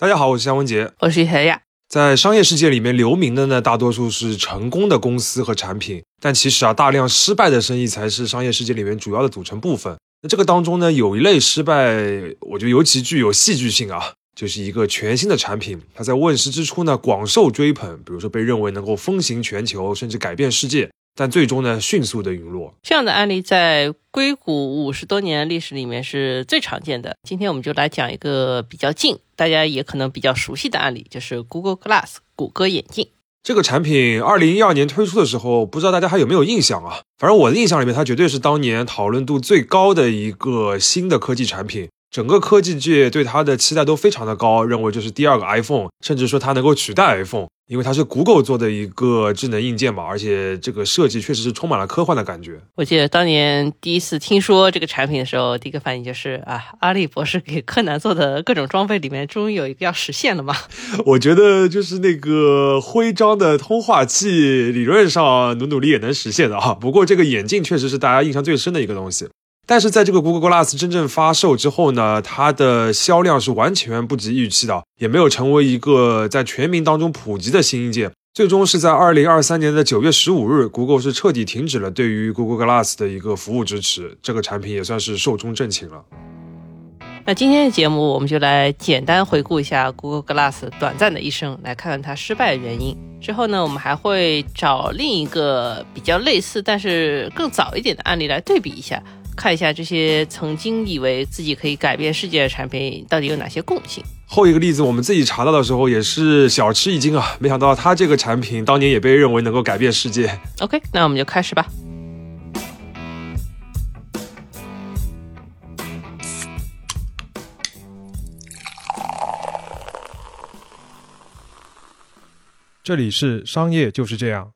大家好，我是夏文杰，我是何雅。在商业世界里面留名的呢，大多数是成功的公司和产品，但其实啊，大量失败的生意才是商业世界里面主要的组成部分。那这个当中呢，有一类失败，我觉得尤其具有戏剧性啊，就是一个全新的产品，它在问世之初呢，广受追捧，比如说被认为能够风行全球，甚至改变世界。但最终呢，迅速的陨落。这样的案例在硅谷五十多年历史里面是最常见的。今天我们就来讲一个比较近，大家也可能比较熟悉的案例，就是 Google Glass 谷歌眼镜。这个产品二零一二年推出的时候，不知道大家还有没有印象啊？反正我的印象里面，它绝对是当年讨论度最高的一个新的科技产品。整个科技界对它的期待都非常的高，认为这是第二个 iPhone，甚至说它能够取代 iPhone。因为它是 Google 做的一个智能硬件嘛，而且这个设计确实是充满了科幻的感觉。我记得当年第一次听说这个产品的时候，第一个反应就是啊，阿笠博士给柯南做的各种装备里面，终于有一个要实现了嘛？我觉得就是那个徽章的通话器，理论上努努力也能实现的哈。不过这个眼镜确实是大家印象最深的一个东西。但是在这个 Google Glass 真正发售之后呢，它的销量是完全不及预期的，也没有成为一个在全民当中普及的新硬件。最终是在二零二三年的九月十五日，Google 是彻底停止了对于 Google Glass 的一个服务支持，这个产品也算是寿终正寝了。那今天的节目，我们就来简单回顾一下 Google Glass 短暂的一生，来看看它失败的原因。之后呢，我们还会找另一个比较类似但是更早一点的案例来对比一下。看一下这些曾经以为自己可以改变世界的产品到底有哪些共性。后一个例子我们自己查到的时候也是小吃一惊啊，没想到它这个产品当年也被认为能够改变世界。OK，那我们就开始吧。这里是商业就是这样。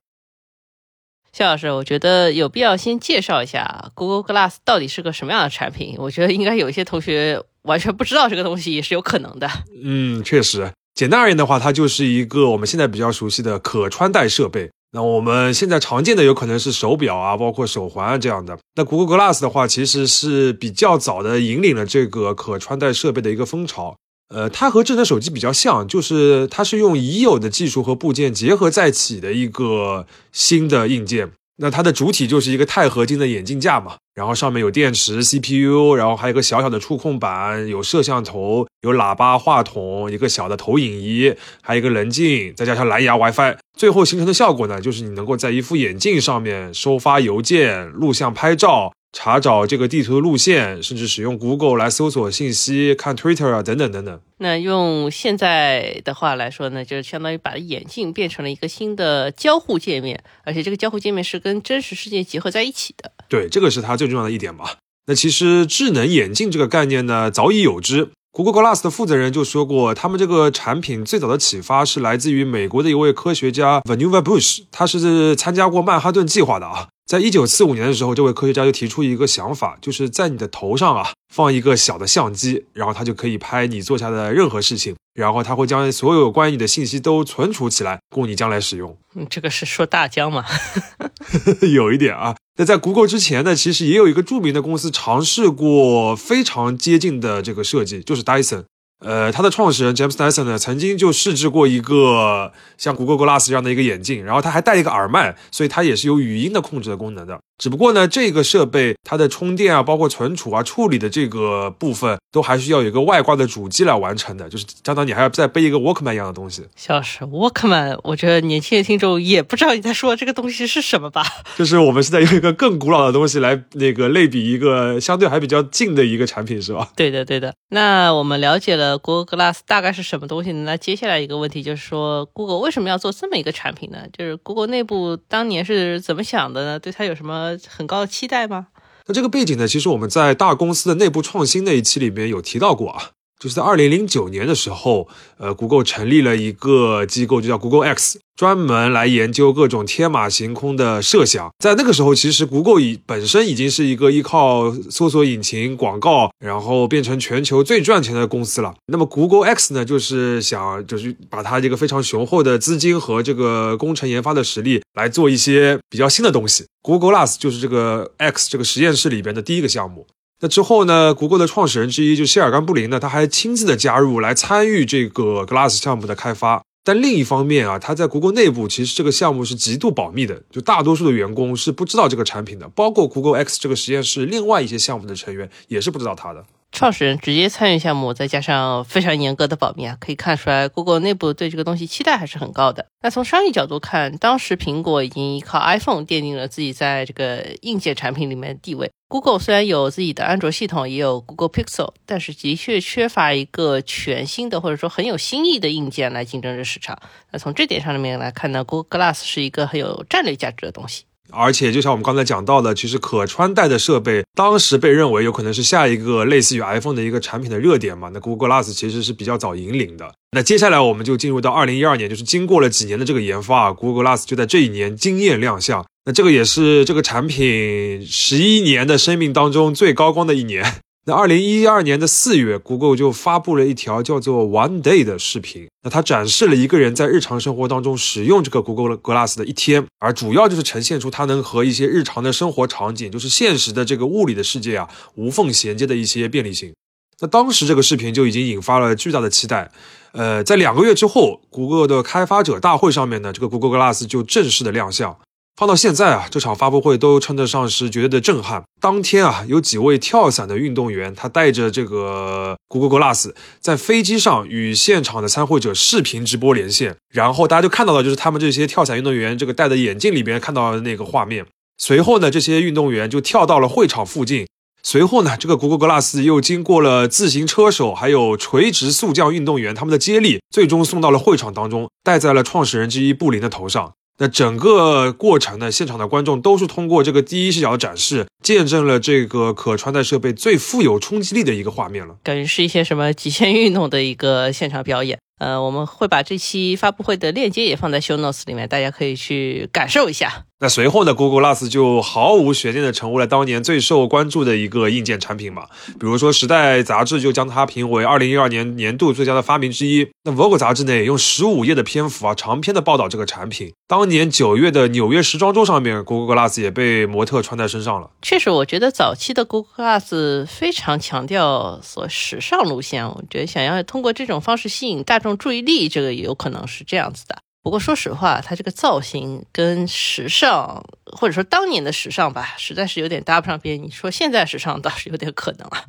肖老师，我觉得有必要先介绍一下 Google Glass 到底是个什么样的产品。我觉得应该有一些同学完全不知道这个东西也是有可能的。嗯，确实，简单而言的话，它就是一个我们现在比较熟悉的可穿戴设备。那我们现在常见的有可能是手表啊，包括手环啊这样的。那 Google Glass 的话，其实是比较早的引领了这个可穿戴设备的一个风潮。呃，它和智能手机比较像，就是它是用已有的技术和部件结合在一起的一个新的硬件。那它的主体就是一个钛合金的眼镜架嘛，然后上面有电池、CPU，然后还有一个小小的触控板，有摄像头、有喇叭、话筒，一个小的投影仪，还有一个棱镜，再加上蓝牙 WiFi，最后形成的效果呢，就是你能够在一副眼镜上面收发邮件、录像、拍照。查找这个地图的路线，甚至使用 Google 来搜索信息、看 Twitter 啊，等等等等。那用现在的话来说呢，就是相当于把眼镜变成了一个新的交互界面，而且这个交互界面是跟真实世界结合在一起的。对，这个是它最重要的一点吧。那其实智能眼镜这个概念呢，早已有之。Google Glass 的负责人就说过，他们这个产品最早的启发是来自于美国的一位科学家 Vannevar Bush，他是参加过曼哈顿计划的啊。在一九四五年的时候，这位科学家就提出一个想法，就是在你的头上啊放一个小的相机，然后它就可以拍你做下的任何事情，然后它会将所有关于你的信息都存储起来，供你将来使用。嗯，这个是说大疆吗？有一点啊。那在 Google 之前呢，其实也有一个著名的公司尝试过非常接近的这个设计，就是 Dyson。呃，它的创始人 James Dyson 呢，曾经就试制过一个像 Google Glass 这样的一个眼镜，然后它还带一个耳麦，所以它也是有语音的控制的功能的。只不过呢，这个设备它的充电啊，包括存储啊、处理的这个部分，都还需要有一个外挂的主机来完成的，就是相当于你还要再背一个 Walkman 一样的东西。小时 Walkman，我觉得年轻的听众也不知道你在说这个东西是什么吧？就是我们是在用一个更古老的东西来那个类比一个相对还比较近的一个产品，是吧？对的，对的。那我们了解了 Google Glass 大概是什么东西呢？那接下来一个问题就是说，Google 为什么要做这么一个产品呢？就是 Google 内部当年是怎么想的呢？对它有什么很高的期待吗？那这个背景呢？其实我们在大公司的内部创新那一期里面有提到过啊。就是在二零零九年的时候，呃，Google 成立了一个机构，就叫 Google X，专门来研究各种天马行空的设想。在那个时候，其实 Google 已本身已经是一个依靠搜索引擎、广告，然后变成全球最赚钱的公司了。那么 Google X 呢，就是想就是把它这个非常雄厚的资金和这个工程研发的实力来做一些比较新的东西。Google Glass 就是这个 X 这个实验室里边的第一个项目。那之后呢，谷歌的创始人之一就谢尔甘布林呢，他还亲自的加入来参与这个 Glass 项目的开发。但另一方面啊，他在谷歌内部其实这个项目是极度保密的，就大多数的员工是不知道这个产品的，包括 Google X 这个实验室另外一些项目的成员也是不知道它的。创始人直接参与项目，再加上非常严格的保密啊，可以看出来，Google 内部对这个东西期待还是很高的。那从商业角度看，当时苹果已经依靠 iPhone 奠定了自己在这个硬件产品里面的地位。Google 虽然有自己的安卓系统，也有 Google Pixel，但是的确缺乏一个全新的或者说很有新意的硬件来竞争这市场。那从这点上面来看呢，Google Glass 是一个很有战略价值的东西。而且，就像我们刚才讲到的，其实可穿戴的设备当时被认为有可能是下一个类似于 iPhone 的一个产品的热点嘛。那 Google Glass 其实是比较早引领的。那接下来我们就进入到二零一二年，就是经过了几年的这个研发啊，Google Glass 就在这一年惊艳亮相。那这个也是这个产品十一年的生命当中最高光的一年。那二零一二年的四月，Google 就发布了一条叫做 One Day 的视频。那它展示了一个人在日常生活当中使用这个 Google Glass 的一天，而主要就是呈现出它能和一些日常的生活场景，就是现实的这个物理的世界啊无缝衔接的一些便利性。那当时这个视频就已经引发了巨大的期待。呃，在两个月之后，谷歌的开发者大会上面呢，这个 Google Glass 就正式的亮相。放到现在啊，这场发布会都称得上是绝对的震撼。当天啊，有几位跳伞的运动员，他带着这个 Google Glass 在飞机上与现场的参会者视频直播连线，然后大家就看到了，就是他们这些跳伞运动员这个戴的眼镜里边看到的那个画面。随后呢，这些运动员就跳到了会场附近。随后呢，这个 Google Glass 又经过了自行车手还有垂直速降运动员他们的接力，最终送到了会场当中，戴在了创始人之一布林的头上。那整个过程呢，现场的观众都是通过这个第一视角展示，见证了这个可穿戴设备最富有冲击力的一个画面了。感觉是一些什么极限运动的一个现场表演。呃，我们会把这期发布会的链接也放在 Show Notes 里面，大家可以去感受一下。那随后呢，Google Glass 就毫无悬念的成为了当年最受关注的一个硬件产品嘛。比如说，《时代》杂志就将它评为2012年年度最佳的发明之一。那《Vogue》杂志呢，也用15页的篇幅啊，长篇的报道这个产品。当年九月的纽约时装周上面，Google Glass 也被模特穿在身上了。确实，我觉得早期的 Google Glass 非常强调所时尚路线。我觉得想要通过这种方式吸引大众注意力，这个也有可能是这样子的。不过说实话，它这个造型跟时尚，或者说当年的时尚吧，实在是有点搭不上边。你说现在时尚倒是有点可能啊。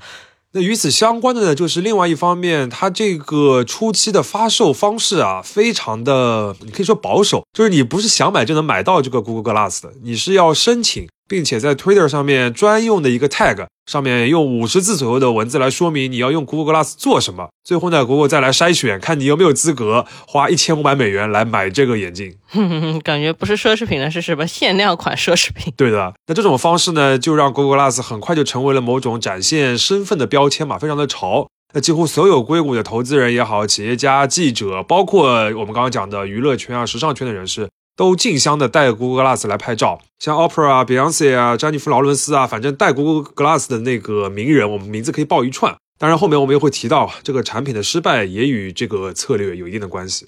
那与此相关的呢，就是另外一方面，它这个初期的发售方式啊，非常的，你可以说保守，就是你不是想买就能买到这个 Google Glass 的，你是要申请。并且在 Twitter 上面专用的一个 tag 上面用五十字左右的文字来说明你要用 Google Glass 做什么。最后呢，Google 再来筛选，看你有没有资格花一千五百美元来买这个眼镜。感觉不是奢侈品了，是什么限量款奢侈品？对的。那这种方式呢，就让 Google Glass 很快就成为了某种展现身份的标签嘛，非常的潮。那几乎所有硅谷的投资人也好，企业家、记者，包括我们刚刚讲的娱乐圈啊、时尚圈的人士。都竞相的带 Google Glass 来拍照，像 Opera 啊、Beyonce 啊、詹妮弗劳伦斯啊，反正带 Google Glass 的那个名人，我们名字可以报一串。当然，后面我们又会提到这个产品的失败也与这个策略有一定的关系。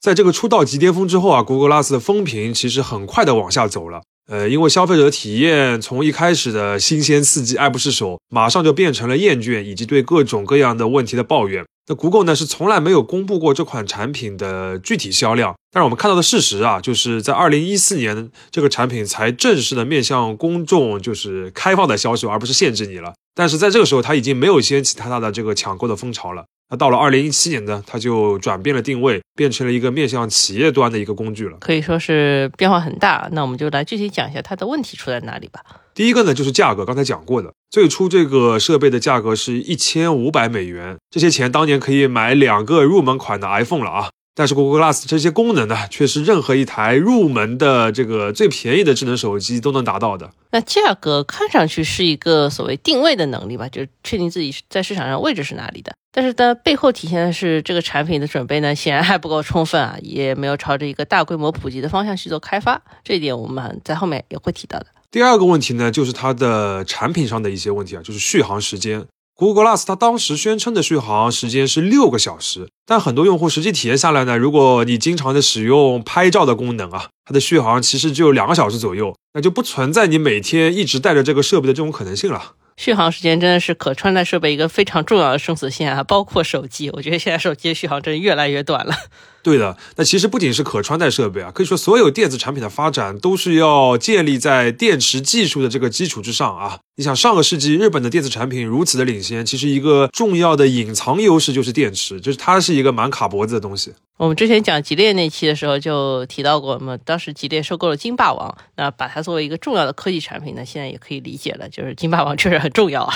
在这个出道即巅峰之后啊，Google Glass 的风评其实很快的往下走了。呃，因为消费者的体验从一开始的新鲜刺激、爱不释手，马上就变成了厌倦以及对各种各样的问题的抱怨。那 Google 呢是从来没有公布过这款产品的具体销量，但是我们看到的事实啊，就是在二零一四年这个产品才正式的面向公众，就是开放的销售，而不是限制你了。但是在这个时候，它已经没有掀起太大的这个抢购的风潮了。那到了二零一七年呢，它就转变了定位，变成了一个面向企业端的一个工具了，可以说是变化很大。那我们就来具体讲一下它的问题出在哪里吧。第一个呢，就是价格，刚才讲过的，最初这个设备的价格是一千五百美元，这些钱当年可以买两个入门款的 iPhone 了啊。但是 Google Glass 这些功能呢，却是任何一台入门的这个最便宜的智能手机都能达到的。那价格看上去是一个所谓定位的能力吧，就是确定自己在市场上位置是哪里的。但是它背后体现的是这个产品的准备呢，显然还不够充分啊，也没有朝着一个大规模普及的方向去做开发。这一点我们在后面也会提到的。第二个问题呢，就是它的产品上的一些问题啊，就是续航时间。Google Glass 它当时宣称的续航时间是六个小时，但很多用户实际体验下来呢，如果你经常的使用拍照的功能啊，它的续航其实只有两个小时左右，那就不存在你每天一直带着这个设备的这种可能性了。续航时间真的是可穿戴设备一个非常重要的生死线啊，包括手机。我觉得现在手机的续航真的越来越短了。对的，那其实不仅是可穿戴设备啊，可以说所有电子产品的发展都是要建立在电池技术的这个基础之上啊。你想，上个世纪日本的电子产品如此的领先，其实一个重要的隐藏优势就是电池，就是它是一个蛮卡脖子的东西。我们之前讲吉列那期的时候就提到过，我们当时吉列收购了金霸王，那把它作为一个重要的科技产品呢，现在也可以理解了，就是金霸王确实很重要啊。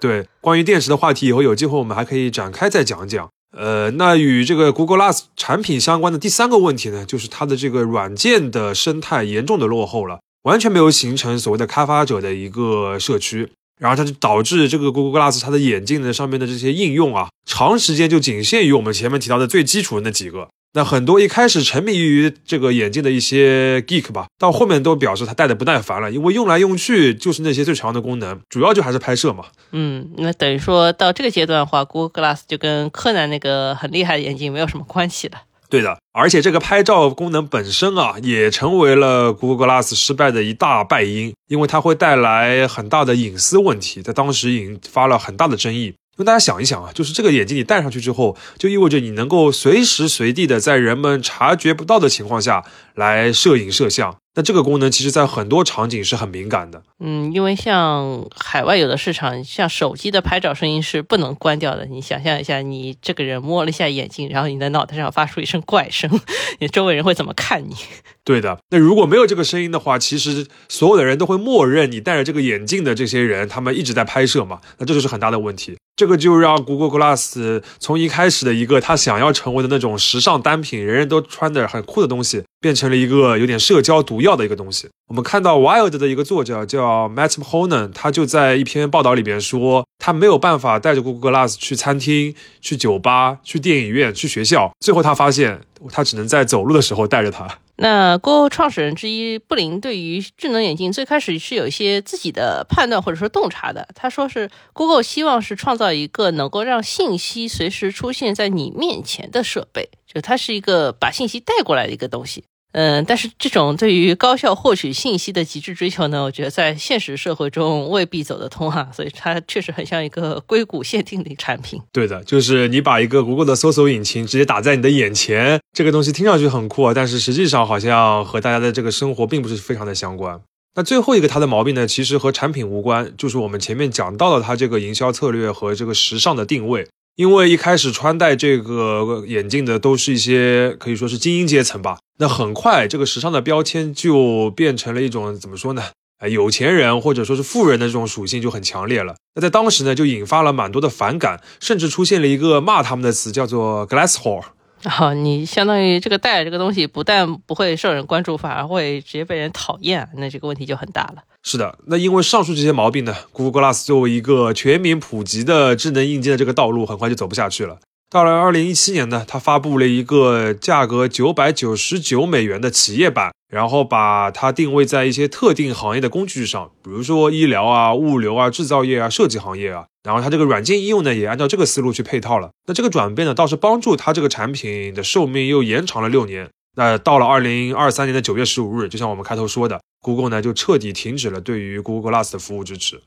对，关于电池的话题，以后有机会我们还可以展开再讲讲。呃，那与这个 Google Glass 产品相关的第三个问题呢，就是它的这个软件的生态严重的落后了，完全没有形成所谓的开发者的一个社区，然后它就导致这个 Google Glass 它的眼镜的上面的这些应用啊，长时间就仅限于我们前面提到的最基础的那几个。那很多一开始沉迷于这个眼镜的一些 geek 吧，到后面都表示他戴的不耐烦了，因为用来用去就是那些最常用的功能，主要就还是拍摄嘛。嗯，那等于说到这个阶段的话，Google Glass 就跟柯南那个很厉害的眼镜没有什么关系了。对的，而且这个拍照功能本身啊，也成为了 Google Glass 失败的一大败因，因为它会带来很大的隐私问题，在当时引发了很大的争议。因为大家想一想啊，就是这个眼镜你戴上去之后，就意味着你能够随时随地的在人们察觉不到的情况下来摄影摄像。那这个功能其实在很多场景是很敏感的。嗯，因为像海外有的市场，像手机的拍照声音是不能关掉的。你想象一下，你这个人摸了一下眼镜，然后你的脑袋上发出一声怪声，你周围人会怎么看你？对的，那如果没有这个声音的话，其实所有的人都会默认你戴着这个眼镜的这些人，他们一直在拍摄嘛，那这就是很大的问题。这个就让 Google Glass 从一开始的一个他想要成为的那种时尚单品，人人都穿的很酷的东西，变成了一个有点社交毒药的一个东西。我们看到 Wild 的一个作者叫 Matt Mahoney，他就在一篇报道里边说，他没有办法带着 Google Glass 去餐厅、去酒吧、去电影院、去学校，最后他发现他只能在走路的时候带着它。那 Google 创始人之一布林对于智能眼镜最开始是有一些自己的判断或者说洞察的。他说是 Google 希望是创造一个能够让信息随时出现在你面前的设备，就它是一个把信息带过来的一个东西。嗯，但是这种对于高效获取信息的极致追求呢，我觉得在现实社会中未必走得通哈，所以它确实很像一个硅谷限定的产品。对的，就是你把一个 Google 的搜索引擎直接打在你的眼前，这个东西听上去很酷啊，但是实际上好像和大家的这个生活并不是非常的相关。那最后一个它的毛病呢，其实和产品无关，就是我们前面讲到了它这个营销策略和这个时尚的定位。因为一开始穿戴这个眼镜的都是一些可以说是精英阶层吧，那很快这个时尚的标签就变成了一种怎么说呢？哎，有钱人或者说是富人的这种属性就很强烈了。那在当时呢，就引发了蛮多的反感，甚至出现了一个骂他们的词，叫做 “glass hole”。啊，你相当于这个戴这个东西，不但不会受人关注，反而会直接被人讨厌，那这个问题就很大了。是的，那因为上述这些毛病呢，Google Glass 作为一个全民普及的智能硬件的这个道路，很快就走不下去了。到了二零一七年呢，它发布了一个价格九百九十九美元的企业版，然后把它定位在一些特定行业的工具上，比如说医疗啊、物流啊、制造业啊、设计行业啊。然后它这个软件应用呢，也按照这个思路去配套了。那这个转变呢，倒是帮助它这个产品的寿命又延长了六年。那到了二零二三年的九月十五日，就像我们开头说的，Google 呢就彻底停止了对于 Google Glass 的服务支持。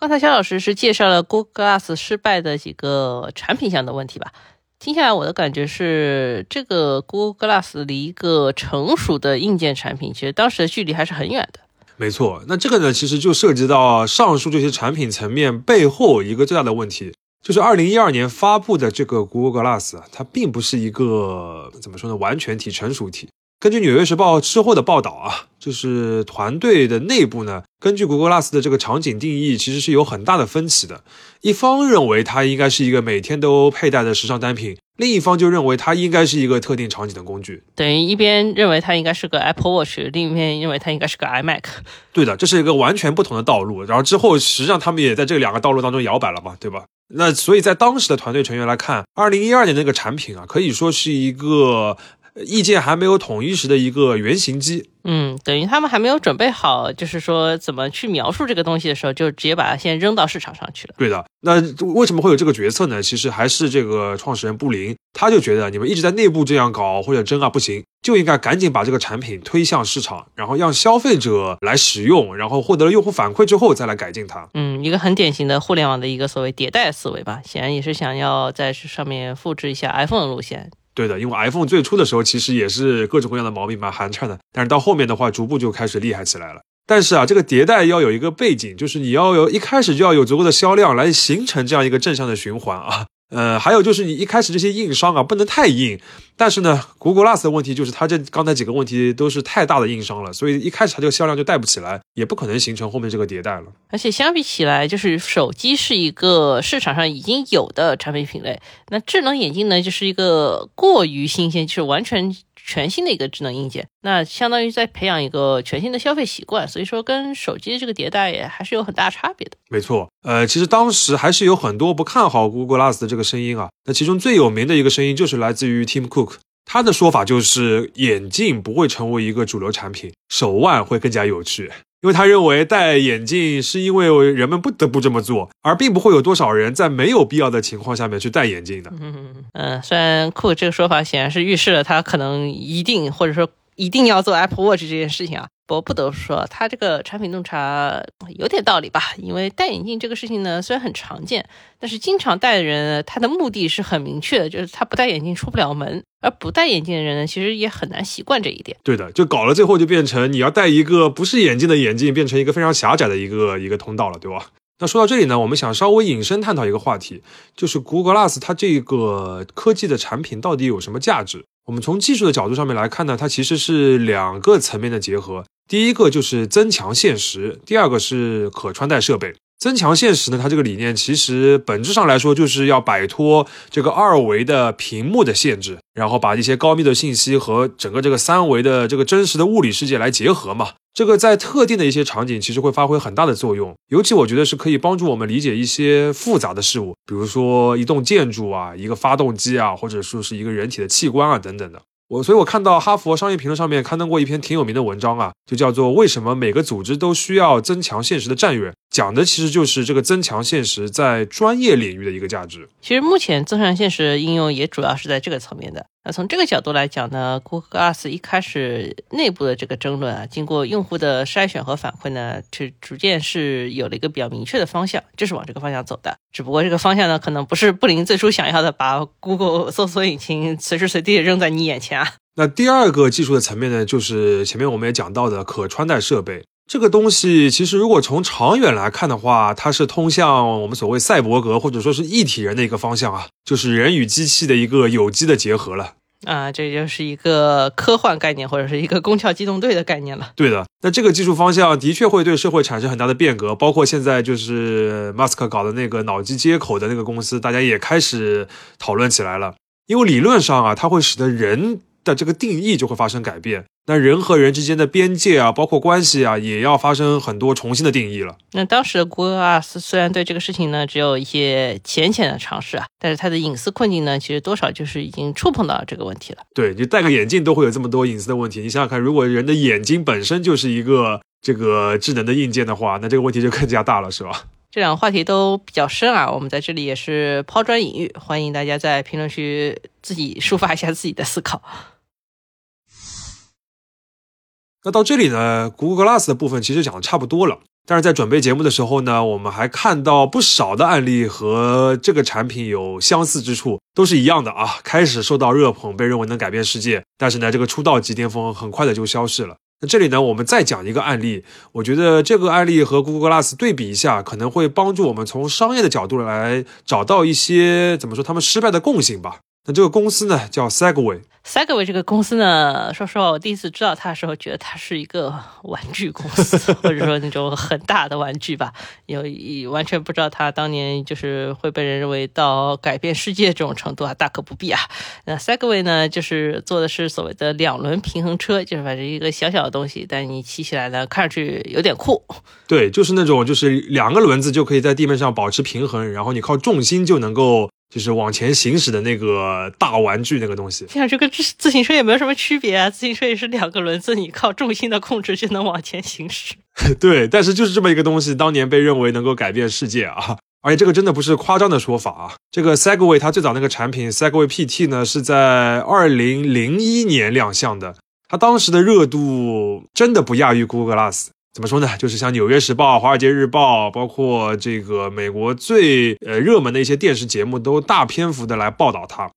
刚才肖老师是介绍了 Google Glass 失败的几个产品上的问题吧？听下来我的感觉是，这个 Google Glass 离一个成熟的硬件产品，其实当时的距离还是很远的。没错，那这个呢，其实就涉及到上述这些产品层面背后一个最大的问题，就是二零一二年发布的这个 Google Glass，它并不是一个怎么说呢，完全体成熟体。根据《纽约时报》之后的报道啊，就是团队的内部呢，根据 Google Glass 的这个场景定义，其实是有很大的分歧的。一方认为它应该是一个每天都佩戴的时尚单品，另一方就认为它应该是一个特定场景的工具。等于一边认为它应该是个 Apple Watch，另一边认为它应该是个 iMac。对的，这是一个完全不同的道路。然后之后，实际上他们也在这两个道路当中摇摆了嘛，对吧？那所以在当时的团队成员来看，二零一二年那个产品啊，可以说是一个。呃意见还没有统一时的一个原型机。嗯，等于他们还没有准备好，就是说怎么去描述这个东西的时候，就直接把它先扔到市场上去了。对的，那为什么会有这个决策呢？其实还是这个创始人布林，他就觉得你们一直在内部这样搞或者争啊不行，就应该赶紧把这个产品推向市场，然后让消费者来使用，然后获得了用户反馈之后再来改进它。嗯，一个很典型的互联网的一个所谓迭代思维吧，显然也是想要在上面复制一下 iPhone 的路线。对的，因为 iPhone 最初的时候其实也是各种各样的毛病蛮寒碜的，但是到后面的话，逐步就开始厉害起来了。但是啊，这个迭代要有一个背景，就是你要有一开始就要有足够的销量来形成这样一个正向的循环啊。呃，还有就是你一开始这些硬伤啊，不能太硬。但是呢，Google Glass 的问题就是它这刚才几个问题都是太大的硬伤了，所以一开始它这个销量就带不起来，也不可能形成后面这个迭代了。而且相比起来，就是手机是一个市场上已经有的产品品类，那智能眼镜呢，就是一个过于新鲜，就是完全。全新的一个智能硬件，那相当于在培养一个全新的消费习惯，所以说跟手机的这个迭代也还是有很大差别的。没错，呃，其实当时还是有很多不看好 Google Glass 的这个声音啊。那其中最有名的一个声音就是来自于 Tim Cook，他的说法就是眼镜不会成为一个主流产品，手腕会更加有趣。因为他认为戴眼镜是因为人们不得不这么做，而并不会有多少人在没有必要的情况下面去戴眼镜的。嗯嗯，虽然酷这个说法显然是预示了他可能一定或者说一定要做 Apple Watch 这件事情啊。我不得不说，他这个产品洞察有点道理吧？因为戴眼镜这个事情呢，虽然很常见，但是经常戴的人，他的目的是很明确的，就是他不戴眼镜出不了门。而不戴眼镜的人呢，其实也很难习惯这一点。对的，就搞了最后就变成你要戴一个不是眼镜的眼镜，变成一个非常狭窄的一个一个通道了，对吧？那说到这里呢，我们想稍微引申探讨一个话题，就是 Google Glass 它这个科技的产品到底有什么价值？我们从技术的角度上面来看呢，它其实是两个层面的结合。第一个就是增强现实，第二个是可穿戴设备。增强现实呢，它这个理念其实本质上来说就是要摆脱这个二维的屏幕的限制，然后把一些高密度信息和整个这个三维的这个真实的物理世界来结合嘛。这个在特定的一些场景其实会发挥很大的作用，尤其我觉得是可以帮助我们理解一些复杂的事物，比如说一栋建筑啊、一个发动机啊，或者说是一个人体的器官啊等等的。我所以，我看到哈佛商业评论上面刊登过一篇挺有名的文章啊，就叫做《为什么每个组织都需要增强现实的战略》，讲的其实就是这个增强现实在专业领域的一个价值。其实目前增强现实应用也主要是在这个层面的。那从这个角度来讲呢，Google Glass 一开始内部的这个争论啊，经过用户的筛选和反馈呢，就逐渐是有了一个比较明确的方向，就是往这个方向走的。只不过这个方向呢，可能不是布林最初想要的，把 Google 搜索引擎随时随地扔在你眼前啊。那第二个技术的层面呢，就是前面我们也讲到的可穿戴设备。这个东西其实如果从长远来看的话，它是通向我们所谓赛博格或者说是一体人的一个方向啊，就是人与机器的一个有机的结合了啊，这就是一个科幻概念或者是一个攻壳机动队的概念了。对的，那这个技术方向的确会对社会产生很大的变革，包括现在就是马斯克搞的那个脑机接口的那个公司，大家也开始讨论起来了，因为理论上啊，它会使得人。的这个定义就会发生改变，那人和人之间的边界啊，包括关系啊，也要发生很多重新的定义了。那当时的 Google Glass 虽然对这个事情呢只有一些浅浅的尝试啊，但是它的隐私困境呢，其实多少就是已经触碰到这个问题了。对你戴个眼镜都会有这么多隐私的问题，你想想看，如果人的眼睛本身就是一个这个智能的硬件的话，那这个问题就更加大了，是吧？这两个话题都比较深啊，我们在这里也是抛砖引玉，欢迎大家在评论区自己抒发一下自己的思考。那到这里呢，Google Glass 的部分其实讲的差不多了。但是在准备节目的时候呢，我们还看到不少的案例和这个产品有相似之处，都是一样的啊。开始受到热捧，被认为能改变世界，但是呢，这个出道即巅峰很快的就消失了。那这里呢，我们再讲一个案例，我觉得这个案例和 Google Glass 对比一下，可能会帮助我们从商业的角度来找到一些怎么说他们失败的共性吧。那这个公司呢，叫 Segway。Segway 这个公司呢，说实话，我第一次知道它的时候，觉得它是一个玩具公司，或者说那种很大的玩具吧。有完全不知道它当年就是会被人认为到改变世界这种程度啊，大可不必啊。那 Segway 呢，就是做的是所谓的两轮平衡车，就是反正一个小小的东西，但你骑起来呢，看上去有点酷。对，就是那种就是两个轮子就可以在地面上保持平衡，然后你靠重心就能够。就是往前行驶的那个大玩具那个东西。这样这跟自自行车也没有什么区别啊，自行车也是两个轮子，你靠重心的控制就能往前行驶。对，但是就是这么一个东西，当年被认为能够改变世界啊！而且这个真的不是夸张的说法啊。这个 Segway 它最早那个产品 Segway PT 呢，是在二零零一年亮相的，它当时的热度真的不亚于 Google Glass。怎么说呢？就是像《纽约时报》《华尔街日报》，包括这个美国最呃热门的一些电视节目，都大篇幅的来报道它。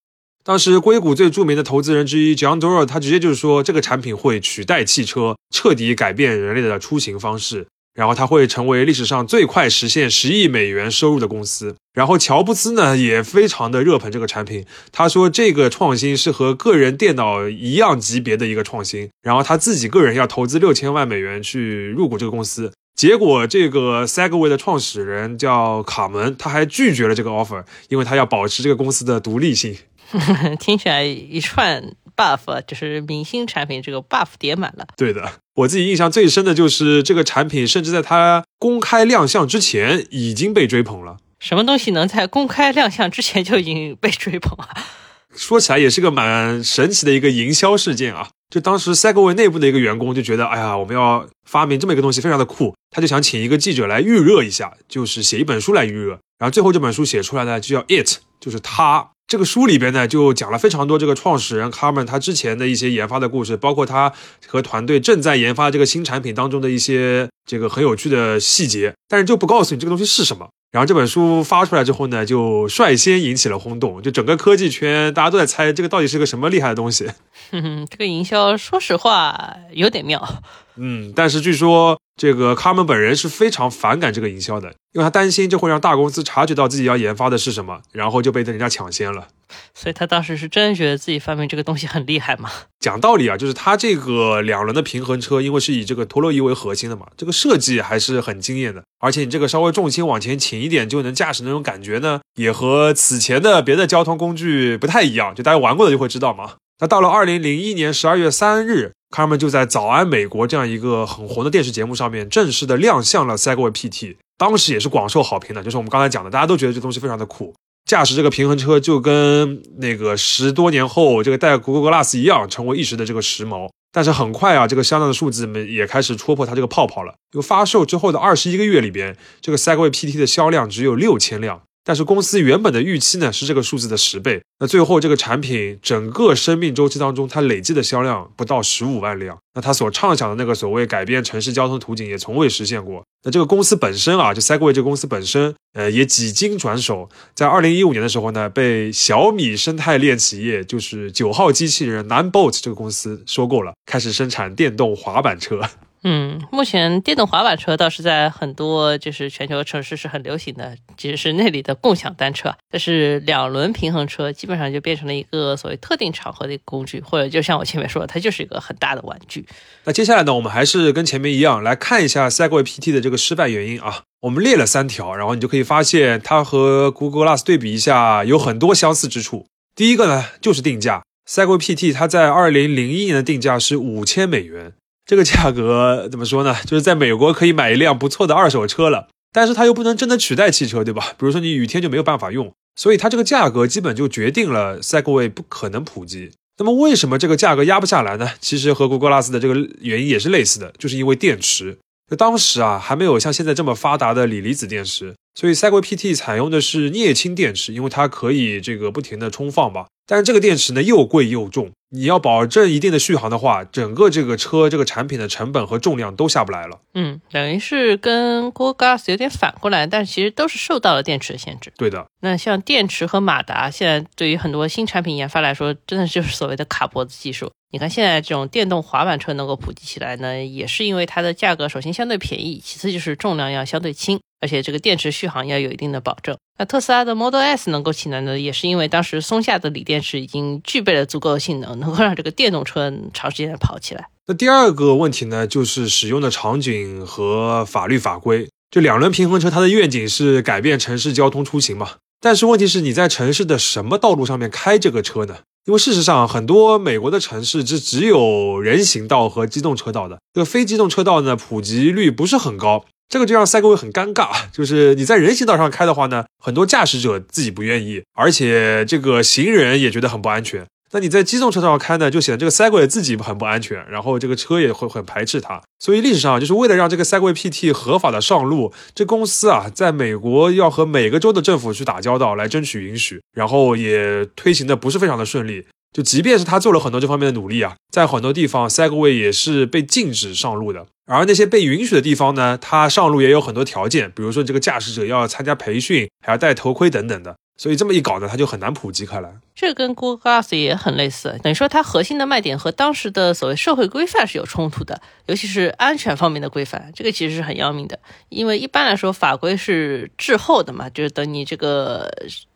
当时硅谷最著名的投资人之一 John Doerr，他直接就是说，这个产品会取代汽车，彻底改变人类的出行方式。然后它会成为历史上最快实现十亿美元收入的公司。然后乔布斯呢也非常的热捧这个产品，他说这个创新是和个人电脑一样级别的一个创新。然后他自己个人要投资六千万美元去入股这个公司。结果这个 Segway 的创始人叫卡门，他还拒绝了这个 offer，因为他要保持这个公司的独立性。听起来一串 buff 就是明星产品，这个 buff 叠满了。对的，我自己印象最深的就是这个产品，甚至在它公开亮相之前已经被追捧了。什么东西能在公开亮相之前就已经被追捧啊？说起来也是个蛮神奇的一个营销事件啊！就当时 Segway 内部的一个员工就觉得，哎呀，我们要发明这么一个东西，非常的酷，他就想请一个记者来预热一下，就是写一本书来预热。然后最后这本书写出来呢，就叫 It，就是他。这个书里边呢，就讲了非常多这个创始人 Carmen 他之前的一些研发的故事，包括他和团队正在研发这个新产品当中的一些这个很有趣的细节，但是就不告诉你这个东西是什么。然后这本书发出来之后呢，就率先引起了轰动，就整个科技圈大家都在猜这个到底是个什么厉害的东西。哼哼，这个营销说实话有点妙。嗯，但是据说这个卡门本人是非常反感这个营销的，因为他担心这会让大公司察觉到自己要研发的是什么，然后就被人家抢先了。所以他当时是真觉得自己发明这个东西很厉害吗？讲道理啊，就是他这个两轮的平衡车，因为是以这个陀螺仪为核心的嘛，这个设计还是很惊艳的。而且你这个稍微重心往前倾一点就能驾驶那种感觉呢，也和此前的别的交通工具不太一样。就大家玩过的就会知道嘛。那到了二零零一年十二月三日，卡门就在《早安美国》这样一个很红的电视节目上面正式的亮相了 Segway PT，当时也是广受好评的。就是我们刚才讲的，大家都觉得这东西非常的酷。驾驶这个平衡车就跟那个十多年后这个戴 Google Glass 一样，成为一时的这个时髦。但是很快啊，这个销量的数字们也开始戳破它这个泡泡了。就发售之后的二十一个月里边，这个 Segway PT 的销量只有六千辆。但是公司原本的预期呢是这个数字的十倍，那最后这个产品整个生命周期当中，它累计的销量不到十五万辆，那它所畅想的那个所谓改变城市交通图景也从未实现过。那这个公司本身啊，就 Segway 这个公司本身，呃，也几经转手，在二零一五年的时候呢，被小米生态链企业就是九号机器人 Ninebot 这个公司收购了，开始生产电动滑板车。嗯，目前电动滑板车倒是在很多就是全球城市是很流行的，其实是那里的共享单车。但是两轮平衡车基本上就变成了一个所谓特定场合的一个工具，或者就像我前面说的，它就是一个很大的玩具。那接下来呢，我们还是跟前面一样来看一下 Segway PT 的这个失败原因啊。我们列了三条，然后你就可以发现它和 Google Glass 对比一下有很多相似之处。第一个呢，就是定价，Segway PT 它在二零零一年的定价是五千美元。这个价格怎么说呢？就是在美国可以买一辆不错的二手车了，但是它又不能真的取代汽车，对吧？比如说你雨天就没有办法用，所以它这个价格基本就决定了 Segway 不可能普及。那么为什么这个价格压不下来呢？其实和 Google Glass 的这个原因也是类似的，就是因为电池。就当时啊还没有像现在这么发达的锂离子电池，所以 Segway PT 采用的是镍氢电池，因为它可以这个不停的充放吧。但是这个电池呢又贵又重，你要保证一定的续航的话，整个这个车这个产品的成本和重量都下不来了。嗯，等于是跟 Google Glass 有点反过来，但其实都是受到了电池的限制。对的。那像电池和马达，现在对于很多新产品研发来说，真的就是所谓的卡脖子技术。你看现在这种电动滑板车能够普及起来呢，也是因为它的价格首先相对便宜，其次就是重量要相对轻，而且这个电池续航要有一定的保证。那特斯拉的 Model S 能够起来呢，也是因为当时松下的锂电池已经具备了足够的性能，能够让这个电动车长时间的跑起来。那第二个问题呢，就是使用的场景和法律法规。就两轮平衡车，它的愿景是改变城市交通出行嘛？但是问题是，你在城市的什么道路上面开这个车呢？因为事实上，很多美国的城市是只有人行道和机动车道的，这个非机动车道呢普及率不是很高。这个就让赛格威很尴尬，就是你在人行道上开的话呢，很多驾驶者自己不愿意，而且这个行人也觉得很不安全。那你在机动车道上开呢，就显得这个 Segway 自己很不安全，然后这个车也会很排斥它。所以历史上就是为了让这个 Segway PT 合法的上路，这公司啊，在美国要和每个州的政府去打交道来争取允许，然后也推行的不是非常的顺利。就即便是他做了很多这方面的努力啊，在很多地方 Segway 也是被禁止上路的。而那些被允许的地方呢，它上路也有很多条件，比如说这个驾驶者要参加培训，还要戴头盔等等的。所以这么一搞呢，它就很难普及开来。这跟 Google Glass 也很类似，等于说它核心的卖点和当时的所谓社会规范是有冲突的，尤其是安全方面的规范，这个其实是很要命的。因为一般来说法规是滞后的嘛，就是等你这个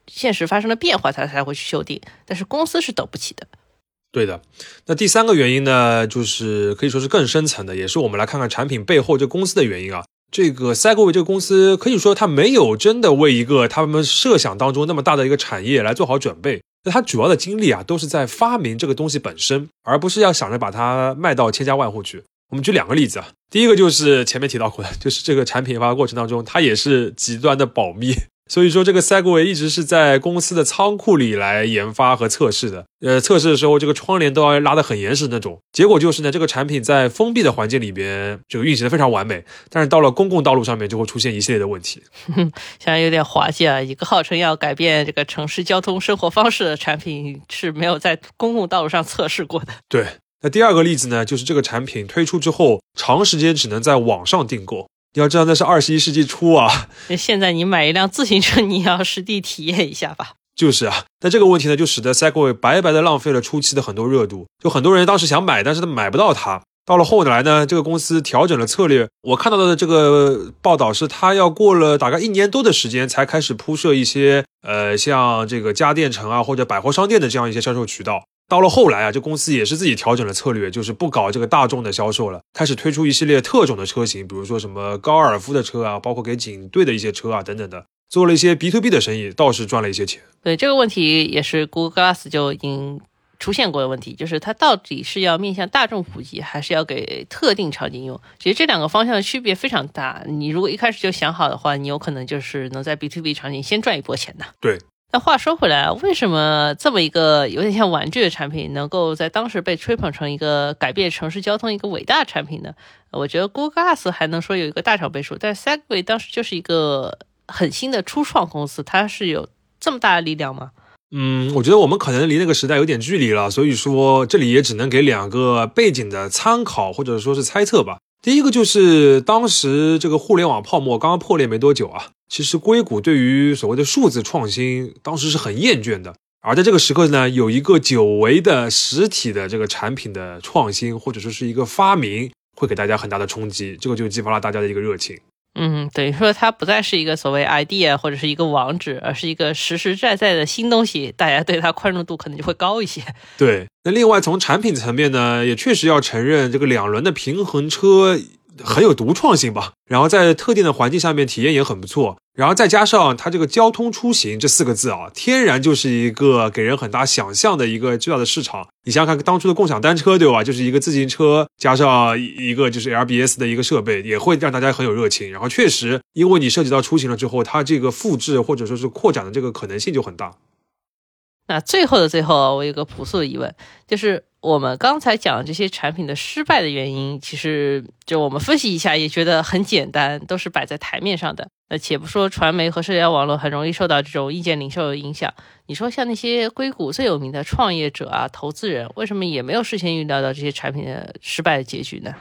现实发生了变化，它才会去修订。但是公司是等不起的。对的。那第三个原因呢，就是可以说是更深层的，也是我们来看看产品背后这公司的原因啊。这个 Segway 这个公司可以说它没有真的为一个他们设想当中那么大的一个产业来做好准备。那它主要的精力啊都是在发明这个东西本身，而不是要想着把它卖到千家万户去。我们举两个例子啊，第一个就是前面提到过的，就是这个产品研发过程当中，它也是极端的保密。所以说，这个 Segway 一直是在公司的仓库里来研发和测试的。呃，测试的时候，这个窗帘都要拉得很严实那种。结果就是呢，这个产品在封闭的环境里边，这个运行的非常完美。但是到了公共道路上面，就会出现一系列的问题。现在有点滑稽啊！一个号称要改变这个城市交通生活方式的产品，是没有在公共道路上测试过的。对。那第二个例子呢，就是这个产品推出之后，长时间只能在网上订购。你要知道，那是二十一世纪初啊！现在你买一辆自行车，你要实地体验一下吧。就是啊，那这个问题呢，就使得 Segway 白白的浪费了初期的很多热度。就很多人当时想买，但是他买不到它。到了后来呢，这个公司调整了策略。我看到的这个报道是，他要过了大概一年多的时间，才开始铺设一些呃，像这个家电城啊或者百货商店的这样一些销售渠道。到了后来啊，这公司也是自己调整了策略，就是不搞这个大众的销售了，开始推出一系列特种的车型，比如说什么高尔夫的车啊，包括给警队的一些车啊等等的，做了一些 B to B 的生意，倒是赚了一些钱。对这个问题，也是 Google Glass 就已经出现过的问题，就是它到底是要面向大众普及，还是要给特定场景用？其实这两个方向的区别非常大。你如果一开始就想好的话，你有可能就是能在 B to B 场景先赚一波钱的。对。那话说回来，为什么这么一个有点像玩具的产品，能够在当时被吹捧成一个改变城市交通一个伟大产品呢？我觉得 Google Glass 还能说有一个大厂背书，但 Segway 当时就是一个很新的初创公司，它是有这么大的力量吗？嗯，我觉得我们可能离那个时代有点距离了，所以说这里也只能给两个背景的参考或者说是猜测吧。第一个就是当时这个互联网泡沫刚刚破裂没多久啊。其实硅谷对于所谓的数字创新，当时是很厌倦的。而在这个时刻呢，有一个久违的实体的这个产品的创新，或者说是一个发明，会给大家很大的冲击。这个就激发了大家的一个热情。嗯，等于说它不再是一个所谓 idea 或者是一个网址，而是一个实实在在的新东西，大家对它宽容度可能就会高一些。对，那另外从产品层面呢，也确实要承认这个两轮的平衡车。很有独创性吧，然后在特定的环境下面体验也很不错，然后再加上它这个交通出行这四个字啊，天然就是一个给人很大想象的一个巨大的市场。你想想看，当初的共享单车对吧，就是一个自行车加上一个就是 LBS 的一个设备，也会让大家很有热情。然后确实，因为你涉及到出行了之后，它这个复制或者说是扩展的这个可能性就很大。那最后的最后，我有个朴素的疑问，就是我们刚才讲这些产品的失败的原因，其实就我们分析一下，也觉得很简单，都是摆在台面上的。那且不说传媒和社交网络很容易受到这种意见领袖的影响，你说像那些硅谷最有名的创业者啊、投资人，为什么也没有事先预料到这些产品的失败的结局呢？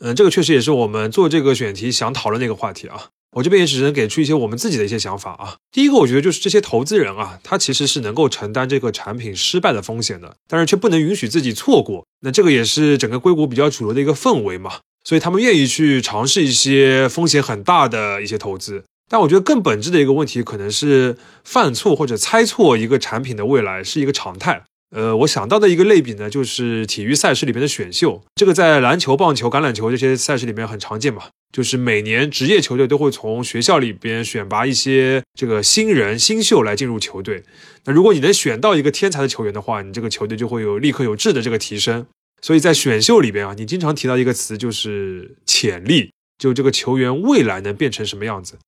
嗯，这个确实也是我们做这个选题想讨论的一个话题啊。我这边也只能给出一些我们自己的一些想法啊。第一个，我觉得就是这些投资人啊，他其实是能够承担这个产品失败的风险的，但是却不能允许自己错过。那这个也是整个硅谷比较主流的一个氛围嘛，所以他们愿意去尝试一些风险很大的一些投资。但我觉得更本质的一个问题，可能是犯错或者猜错一个产品的未来是一个常态。呃，我想到的一个类比呢，就是体育赛事里面的选秀，这个在篮球、棒球、橄榄球这些赛事里面很常见嘛。就是每年职业球队都会从学校里边选拔一些这个新人新秀来进入球队。那如果你能选到一个天才的球员的话，你这个球队就会有立刻有质的这个提升。所以在选秀里边啊，你经常提到一个词就是潜力。就这个球员未来能变成什么样子。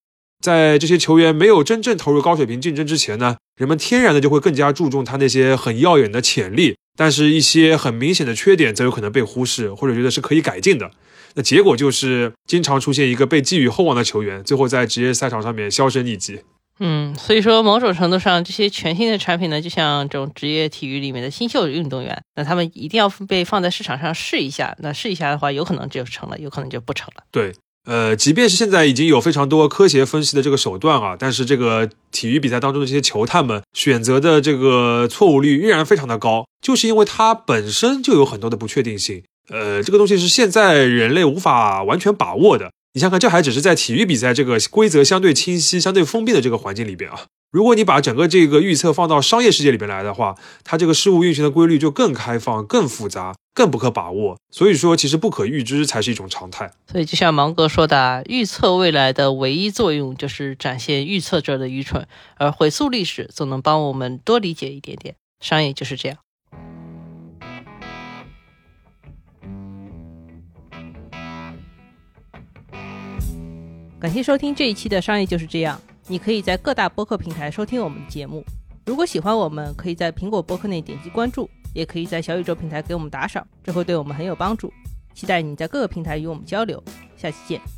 在这些球员没有真正投入高水平竞争之前呢，人们天然的就会更加注重他那些很耀眼的潜力，但是一些很明显的缺点则有可能被忽视，或者觉得是可以改进的。那结果就是经常出现一个被寄予厚望的球员，最后在职业赛场上面销声匿迹。嗯，所以说某种程度上，这些全新的产品呢，就像这种职业体育里面的新秀运动员，那他们一定要被放在市场上试一下。那试一下的话，有可能就成了，有可能就不成了。对。呃，即便是现在已经有非常多科学分析的这个手段啊，但是这个体育比赛当中的这些球探们选择的这个错误率依然非常的高，就是因为它本身就有很多的不确定性。呃，这个东西是现在人类无法完全把握的。你想想看，这还只是在体育比赛这个规则相对清晰、相对封闭的这个环境里边啊。如果你把整个这个预测放到商业世界里面来的话，它这个事物运行的规律就更开放、更复杂、更不可把握。所以说，其实不可预知才是一种常态。所以，就像芒格说的，预测未来的唯一作用就是展现预测者的愚蠢，而回溯历史总能帮我们多理解一点点。商业就是这样。感谢收听这一期的商业就是这样。你可以在各大播客平台收听我们的节目。如果喜欢我们，可以在苹果播客内点击关注，也可以在小宇宙平台给我们打赏，这会对我们很有帮助。期待你在各个平台与我们交流。下期见。